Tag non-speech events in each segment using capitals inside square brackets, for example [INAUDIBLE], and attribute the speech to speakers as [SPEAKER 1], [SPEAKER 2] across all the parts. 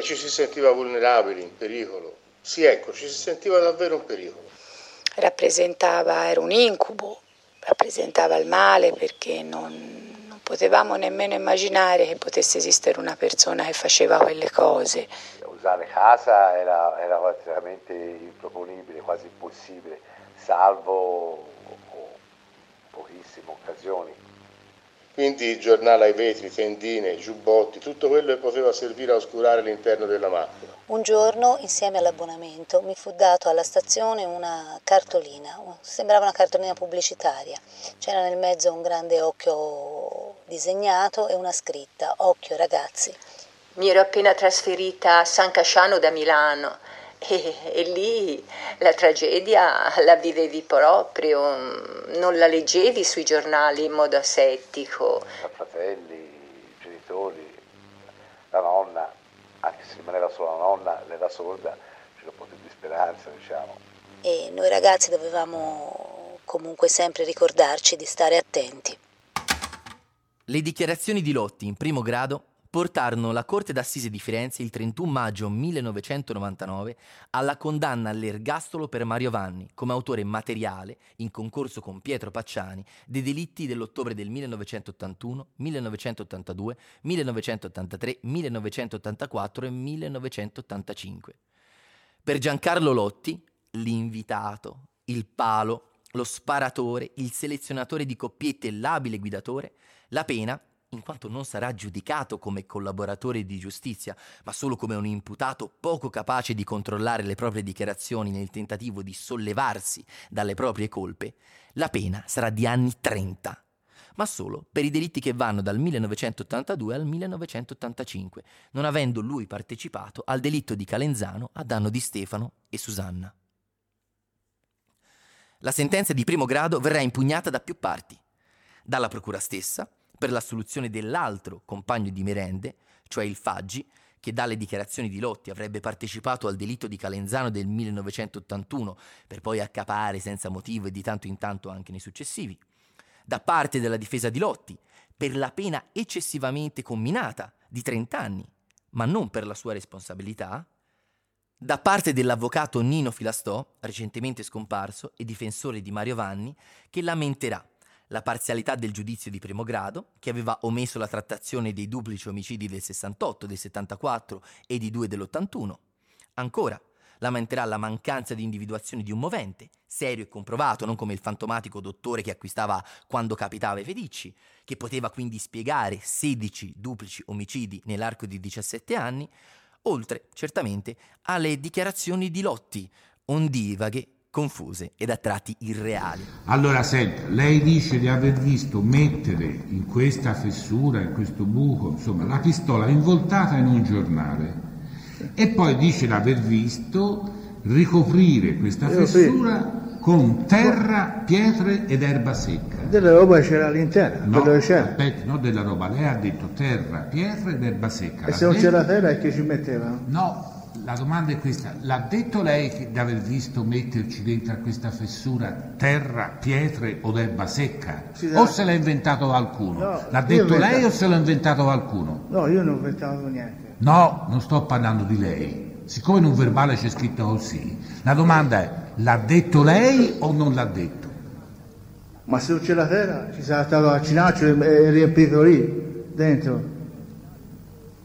[SPEAKER 1] Beh, ci si sentiva vulnerabili, in pericolo. Sì, ecco, ci si sentiva davvero in pericolo.
[SPEAKER 2] Rappresentava, era un incubo, rappresentava il male perché non, non potevamo nemmeno immaginare che potesse esistere una persona che faceva quelle cose.
[SPEAKER 3] Usare casa era, era praticamente improponibile, quasi impossibile, salvo pochissime occasioni
[SPEAKER 1] quindi giornale ai vetri, tendine, giubbotti, tutto quello che poteva servire a oscurare l'interno della macchina.
[SPEAKER 4] Un giorno, insieme all'abbonamento, mi fu dato alla stazione una cartolina, sembrava una cartolina pubblicitaria. C'era nel mezzo un grande occhio disegnato e una scritta, occhio ragazzi.
[SPEAKER 5] Mi ero appena trasferita a San Casciano da Milano e, [LAUGHS] e, lì la tragedia la vivevi proprio, non la leggevi sui giornali in modo asettico.
[SPEAKER 3] I fratelli, i genitori, la nonna, anche se rimaneva solo la nonna, nella sorda c'era un po' più di speranza, diciamo.
[SPEAKER 4] E noi ragazzi dovevamo comunque sempre ricordarci di stare attenti.
[SPEAKER 6] Le dichiarazioni di Lotti in primo grado portarono la Corte d'Assise di Firenze il 31 maggio 1999 alla condanna all'ergastolo per Mario Vanni come autore materiale, in concorso con Pietro Pacciani, dei delitti dell'ottobre del 1981, 1982, 1983, 1984 e 1985. Per Giancarlo Lotti, l'invitato, il palo, lo sparatore, il selezionatore di coppiette e l'abile guidatore, la pena in quanto non sarà giudicato come collaboratore di giustizia, ma solo come un imputato poco capace di controllare le proprie dichiarazioni nel tentativo di sollevarsi dalle proprie colpe, la pena sarà di anni 30, ma solo per i delitti che vanno dal 1982 al 1985, non avendo lui partecipato al delitto di Calenzano a danno di Stefano e Susanna. La sentenza di primo grado verrà impugnata da più parti, dalla procura stessa, per la soluzione dell'altro compagno di merende, cioè il Faggi, che dalle dichiarazioni di Lotti avrebbe partecipato al delitto di Calenzano del 1981, per poi accapare senza motivo e di tanto in tanto anche nei successivi. Da parte della difesa di Lotti, per la pena eccessivamente comminata di 30 anni, ma non per la sua responsabilità. Da parte dell'avvocato Nino Filastò, recentemente scomparso e difensore di Mario Vanni, che lamenterà la parzialità del giudizio di primo grado, che aveva omesso la trattazione dei duplici omicidi del 68, del 74 e di due dell'81. Ancora, lamenterà la mancanza di individuazione di un movente, serio e comprovato, non come il fantomatico dottore che acquistava quando capitava i feticci, che poteva quindi spiegare 16 duplici omicidi nell'arco di 17 anni, oltre certamente alle dichiarazioni di Lotti, ondivaghe confuse ed a tratti irreali.
[SPEAKER 7] Allora, senta, lei dice di aver visto mettere in questa fessura, in questo buco, insomma, la pistola involtata in un giornale e poi dice di aver visto ricoprire questa fessura con terra, pietre ed erba secca.
[SPEAKER 8] Della roba c'era all'interno,
[SPEAKER 7] no,
[SPEAKER 8] dove c'era.
[SPEAKER 7] Aspetti, non della roba, lei ha detto terra, pietre ed erba secca.
[SPEAKER 8] E se non c'era terra che ci mettevano?
[SPEAKER 7] No, la domanda è questa, l'ha detto lei di aver visto metterci dentro a questa fessura terra, pietre o erba secca? Sì, o se l'ha inventato qualcuno? No, l'ha detto lei o se l'ha inventato qualcuno?
[SPEAKER 8] No, io non ho inventato niente.
[SPEAKER 7] No, non sto parlando di lei. Siccome in un verbale c'è scritto così, la domanda è, l'ha detto lei o non l'ha detto?
[SPEAKER 8] Ma se non c'è la terra, ci sarà stato vaccinaccio e riempito lì, dentro.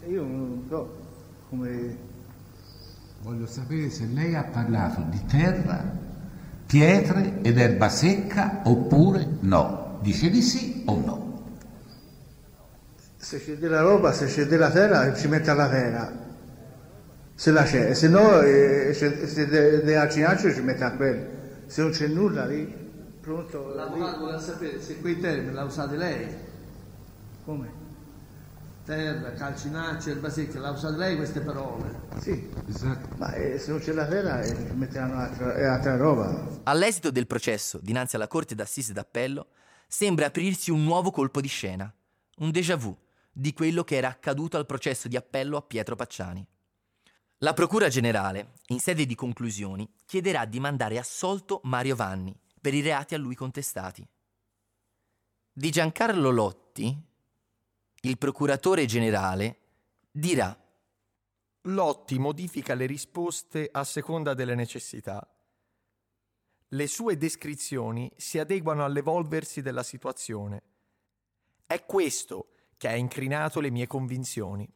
[SPEAKER 8] Io non so come
[SPEAKER 7] Voglio sapere se lei ha parlato di terra, pietre ed erba secca oppure no. Dice di sì o no.
[SPEAKER 8] Se c'è della roba, se c'è della terra, ci mette alla terra. Se la c'è, se no, eh, se della cinaccia ci mette a quello. Se non c'è nulla lì, pronto.
[SPEAKER 9] L'avvocato vuole sapere se quei termini l'ha usati lei.
[SPEAKER 8] Come?
[SPEAKER 9] Terra, calcinaccio, erba secca, l'ha usato lei queste parole?
[SPEAKER 8] Sì, esatto. ma eh, se non c'è la terra eh, metteranno altra, altra roba.
[SPEAKER 6] All'esito del processo dinanzi alla Corte d'Assise d'Appello sembra aprirsi un nuovo colpo di scena, un déjà vu di quello che era accaduto al processo di appello a Pietro Pacciani. La Procura Generale, in sede di conclusioni, chiederà di mandare assolto Mario Vanni per i reati a lui contestati. Di Giancarlo Lotti, il procuratore generale dirà
[SPEAKER 10] Lotti modifica le risposte a seconda delle necessità. Le sue descrizioni si adeguano all'evolversi della situazione. È questo che ha incrinato le mie convinzioni.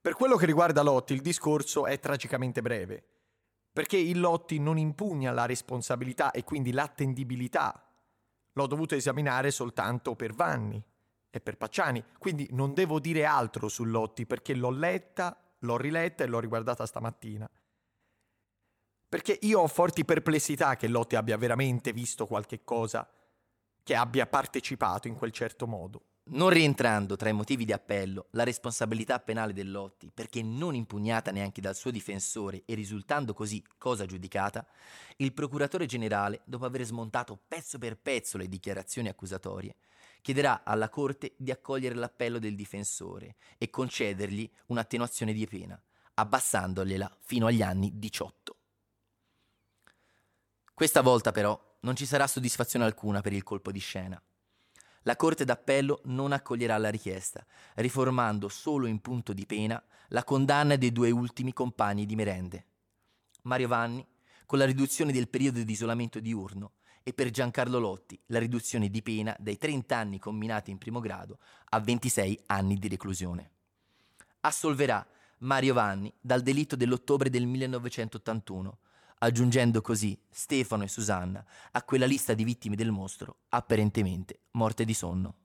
[SPEAKER 10] Per quello che riguarda Lotti, il discorso è tragicamente breve, perché il Lotti non impugna la responsabilità e quindi l'attendibilità. L'ho dovuto esaminare soltanto per Vanni e per Pacciani, quindi non devo dire altro su Lotti perché l'ho letta l'ho riletta e l'ho riguardata stamattina. Perché io ho forti perplessità che Lotti abbia veramente visto qualche cosa, che abbia partecipato in quel certo modo.
[SPEAKER 6] Non rientrando tra i motivi di appello la responsabilità penale del Lotti, perché non impugnata neanche dal suo difensore e risultando così cosa giudicata, il procuratore generale, dopo aver smontato pezzo per pezzo le dichiarazioni accusatorie, chiederà alla Corte di accogliere l'appello del difensore e concedergli un'attenuazione di pena, abbassandogliela fino agli anni 18. Questa volta però non ci sarà soddisfazione alcuna per il colpo di scena. La Corte d'Appello non accoglierà la richiesta, riformando solo in punto di pena la condanna dei due ultimi compagni di merende. Mario Vanni, con la riduzione del periodo di isolamento diurno, e per Giancarlo Lotti la riduzione di pena dai 30 anni combinati in primo grado a 26 anni di reclusione. Assolverà Mario Vanni dal delitto dell'ottobre del 1981, aggiungendo così Stefano e Susanna a quella lista di vittime del mostro, apparentemente morte di sonno.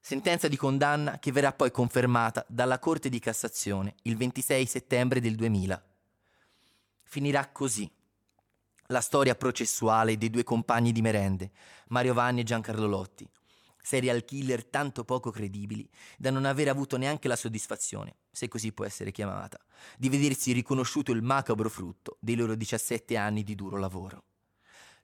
[SPEAKER 6] Sentenza di condanna che verrà poi confermata dalla Corte di Cassazione il 26 settembre del 2000. Finirà così la storia processuale dei due compagni di merende, Mario Vanni e Giancarlo Lotti, serial killer tanto poco credibili da non aver avuto neanche la soddisfazione, se così può essere chiamata, di vedersi riconosciuto il macabro frutto dei loro 17 anni di duro lavoro.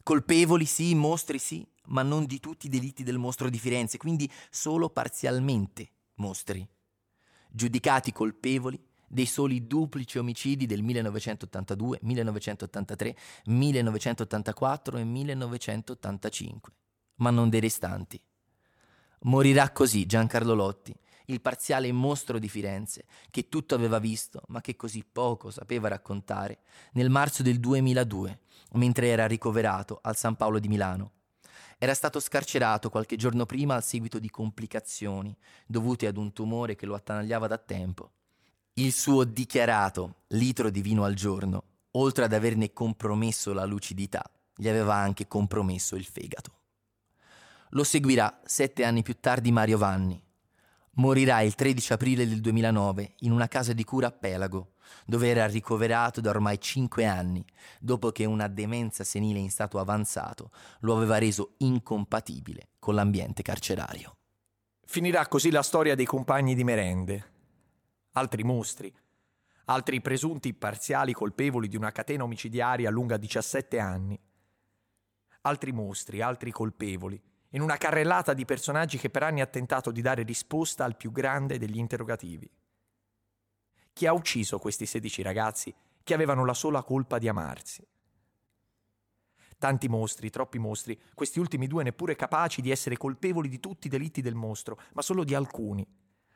[SPEAKER 6] Colpevoli sì, mostri sì, ma non di tutti i delitti del mostro di Firenze, quindi solo parzialmente mostri. Giudicati colpevoli dei soli duplici omicidi del 1982, 1983, 1984 e 1985, ma non dei restanti. Morirà così Giancarlo Lotti, il parziale mostro di Firenze, che tutto aveva visto, ma che così poco sapeva raccontare, nel marzo del 2002, mentre era ricoverato al San Paolo di Milano. Era stato scarcerato qualche giorno prima al seguito di complicazioni dovute ad un tumore che lo attanagliava da tempo. Il suo dichiarato litro di vino al giorno, oltre ad averne compromesso la lucidità, gli aveva anche compromesso il fegato. Lo seguirà sette anni più tardi Mario Vanni. Morirà il 13 aprile del 2009 in una casa di cura a Pelago, dove era ricoverato da ormai cinque anni, dopo che una demenza senile in stato avanzato lo aveva reso incompatibile con l'ambiente carcerario.
[SPEAKER 10] Finirà così la storia dei compagni di merende, altri mostri, altri presunti parziali colpevoli di una catena omicidiaria lunga 17 anni, altri mostri, altri colpevoli, in una carrellata di personaggi che per anni ha tentato di dare risposta al più grande degli interrogativi. Chi ha ucciso questi 16 ragazzi che avevano la sola colpa di amarsi? Tanti mostri, troppi mostri, questi ultimi due neppure capaci di essere colpevoli di tutti i delitti del mostro, ma solo di alcuni,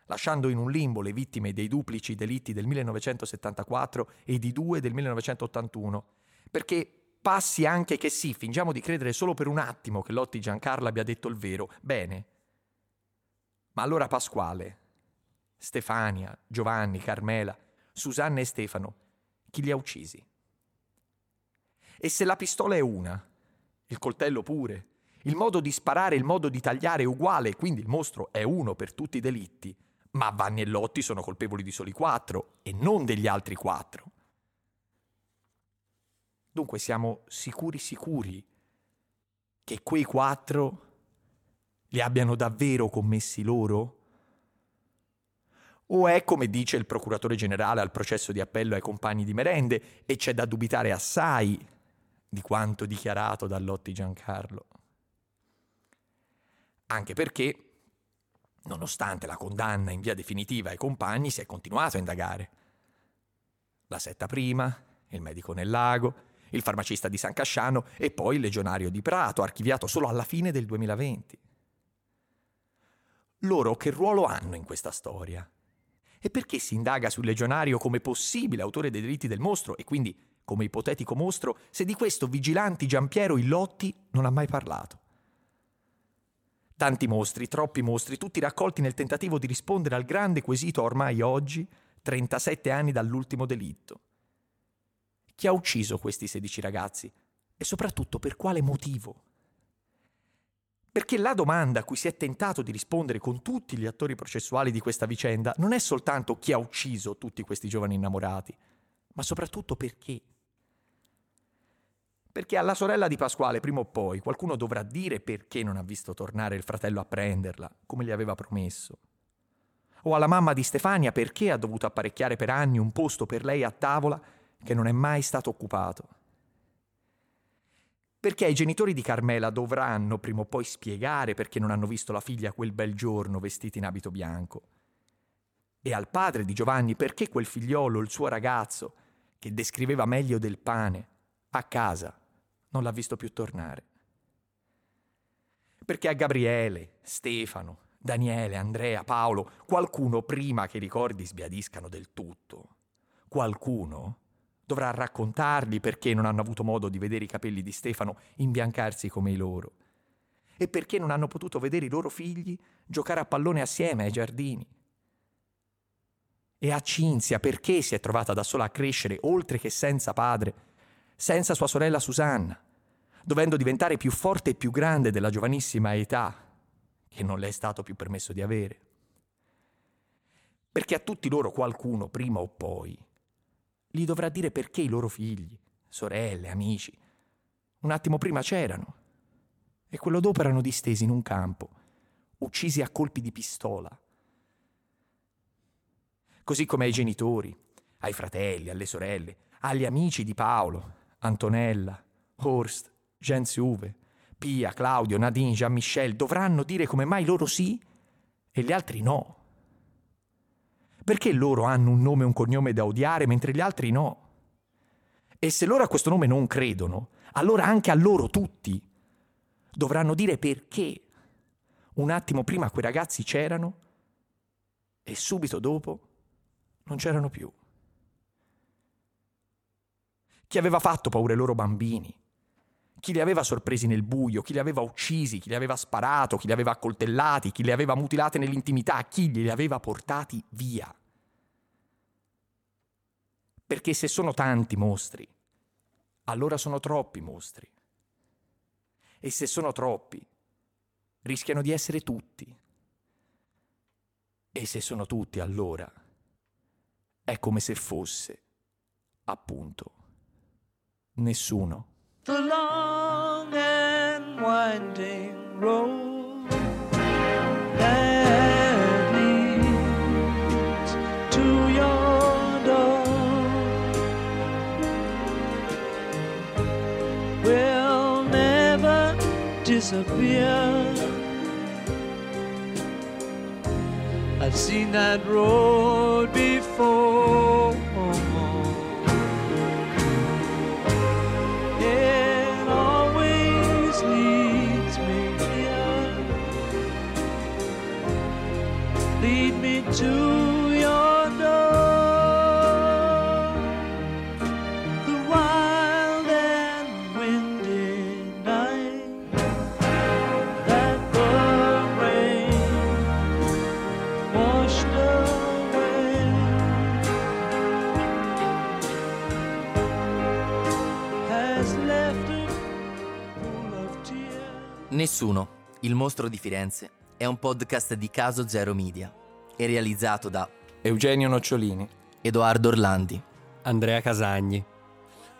[SPEAKER 10] lasciando in un limbo le vittime dei duplici delitti del 1974 e di due del 1981, perché passi anche che sì, fingiamo di credere solo per un attimo che Lotti Giancarlo abbia detto il vero, bene. Ma allora Pasquale, Stefania, Giovanni, Carmela, Susanna e Stefano, chi li ha uccisi? E se la pistola è una, il coltello pure, il modo di sparare, il modo di tagliare è uguale, quindi il mostro è uno per tutti i delitti, ma Vanni e Lotti sono colpevoli di soli quattro e non degli altri quattro. Dunque siamo sicuri sicuri che quei quattro li abbiano davvero commessi loro? O è come dice il procuratore generale al processo di appello ai compagni di merende e c'è da dubitare assai di quanto dichiarato da Lotti Giancarlo? Anche perché Nonostante la condanna in via definitiva ai compagni, si è continuato a indagare. La setta prima, il medico nel lago, il farmacista di San Casciano e poi il legionario di Prato, archiviato solo alla fine del 2020. Loro che ruolo hanno in questa storia? E perché si indaga sul legionario come possibile autore dei delitti del mostro e quindi come ipotetico mostro se di questo Vigilanti Giampiero Illotti non ha mai parlato? Tanti mostri, troppi mostri, tutti raccolti nel tentativo di rispondere al grande quesito ormai oggi, 37 anni dall'ultimo delitto. Chi ha ucciso questi 16 ragazzi? E soprattutto per quale motivo? Perché la domanda a cui si è tentato di rispondere con tutti gli attori processuali di questa vicenda non è soltanto chi ha ucciso tutti questi giovani innamorati, ma soprattutto perché. Perché alla sorella di Pasquale prima o poi qualcuno dovrà dire perché non ha visto tornare il fratello a prenderla, come gli aveva promesso. O alla mamma di Stefania perché ha dovuto apparecchiare per anni un posto per lei a tavola che non è mai stato occupato perché i genitori di Carmela dovranno prima o poi spiegare perché non hanno visto la figlia quel bel giorno vestita in abito bianco. E al padre di Giovanni perché quel figliolo, il suo ragazzo, che descriveva meglio del pane, a casa non l'ha visto più tornare. Perché a Gabriele, Stefano, Daniele, Andrea, Paolo, qualcuno prima che i ricordi sbiadiscano del tutto, qualcuno dovrà raccontargli perché non hanno avuto modo di vedere i capelli di Stefano imbiancarsi come i loro e perché non hanno potuto vedere i loro figli giocare a pallone assieme ai giardini. E a Cinzia perché si è trovata da sola a crescere oltre che senza padre, senza sua sorella Susanna, dovendo diventare più forte e più grande della giovanissima età che non le è stato più permesso di avere. Perché a tutti loro qualcuno, prima o poi, gli dovrà dire perché i loro figli, sorelle, amici, un attimo prima c'erano e quello dopo erano distesi in un campo, uccisi a colpi di pistola. Così come ai genitori, ai fratelli, alle sorelle, agli amici di Paolo, Antonella, Horst, Jens Uwe, Pia, Claudio, Nadine, Jean-Michel dovranno dire come mai loro sì e gli altri no. Perché loro hanno un nome e un cognome da odiare mentre gli altri no? E se loro a questo nome non credono, allora anche a loro tutti dovranno dire perché un attimo prima quei ragazzi c'erano e subito dopo non c'erano più. Chi aveva fatto paura ai loro bambini? Chi li aveva sorpresi nel buio? Chi li aveva uccisi? Chi li aveva sparato? Chi li aveva accoltellati? Chi li aveva mutilati nell'intimità? Chi li aveva portati via? Perché se sono tanti mostri, allora sono troppi mostri. E se sono troppi, rischiano di essere tutti. E se sono tutti, allora è come se fosse, appunto, nessuno.
[SPEAKER 11] The long and winding road that leads to your door will never disappear. I've seen that road before. To your door. The wild and windy night that the rain washed away. Has left a pool of tears.
[SPEAKER 6] Nessuno, il mostro di Firenze, è un podcast di Caso Zero Media e realizzato da
[SPEAKER 10] Eugenio Nocciolini,
[SPEAKER 6] Edoardo Orlandi.
[SPEAKER 12] Andrea Casagni.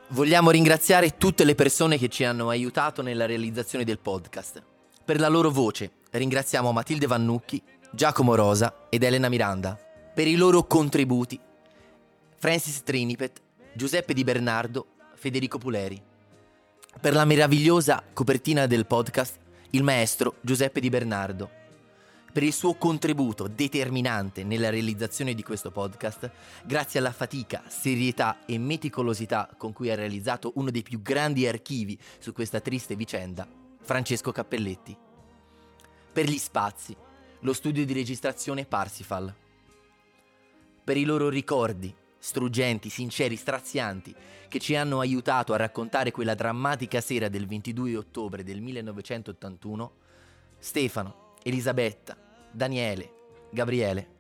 [SPEAKER 6] Vogliamo ringraziare tutte le persone che ci hanno aiutato nella realizzazione del podcast. Per la loro voce ringraziamo Matilde Vannucchi, Giacomo Rosa ed Elena Miranda. Per i loro contributi Francis Trinipet, Giuseppe Di Bernardo, Federico Puleri. Per la meravigliosa copertina del podcast il maestro Giuseppe Di Bernardo. Per il suo contributo determinante nella realizzazione di questo podcast, grazie alla fatica, serietà e meticolosità con cui ha realizzato uno dei più grandi archivi su questa triste vicenda, Francesco Cappelletti. Per gli spazi, lo studio di registrazione Parsifal. per i loro ricordi, struggenti, sinceri, strazianti, che ci hanno aiutato a raccontare quella drammatica sera del 22 ottobre del 1981, Stefano, Elisabetta, Daniele, Gabriele,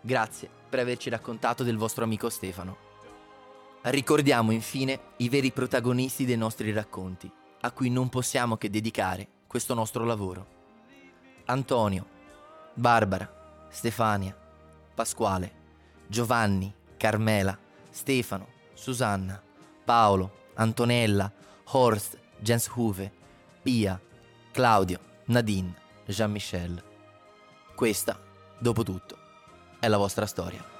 [SPEAKER 6] grazie per averci raccontato del vostro amico Stefano. Ricordiamo infine i veri protagonisti dei nostri racconti, a cui non possiamo che dedicare questo nostro lavoro. Antonio, Barbara, Stefania, Pasquale, Giovanni, Carmela, Stefano, Susanna, Paolo, Antonella, Horst, Jens Huve, Pia, Claudio, Nadine, Jean-Michel. Questa, dopo tutto, è la vostra storia.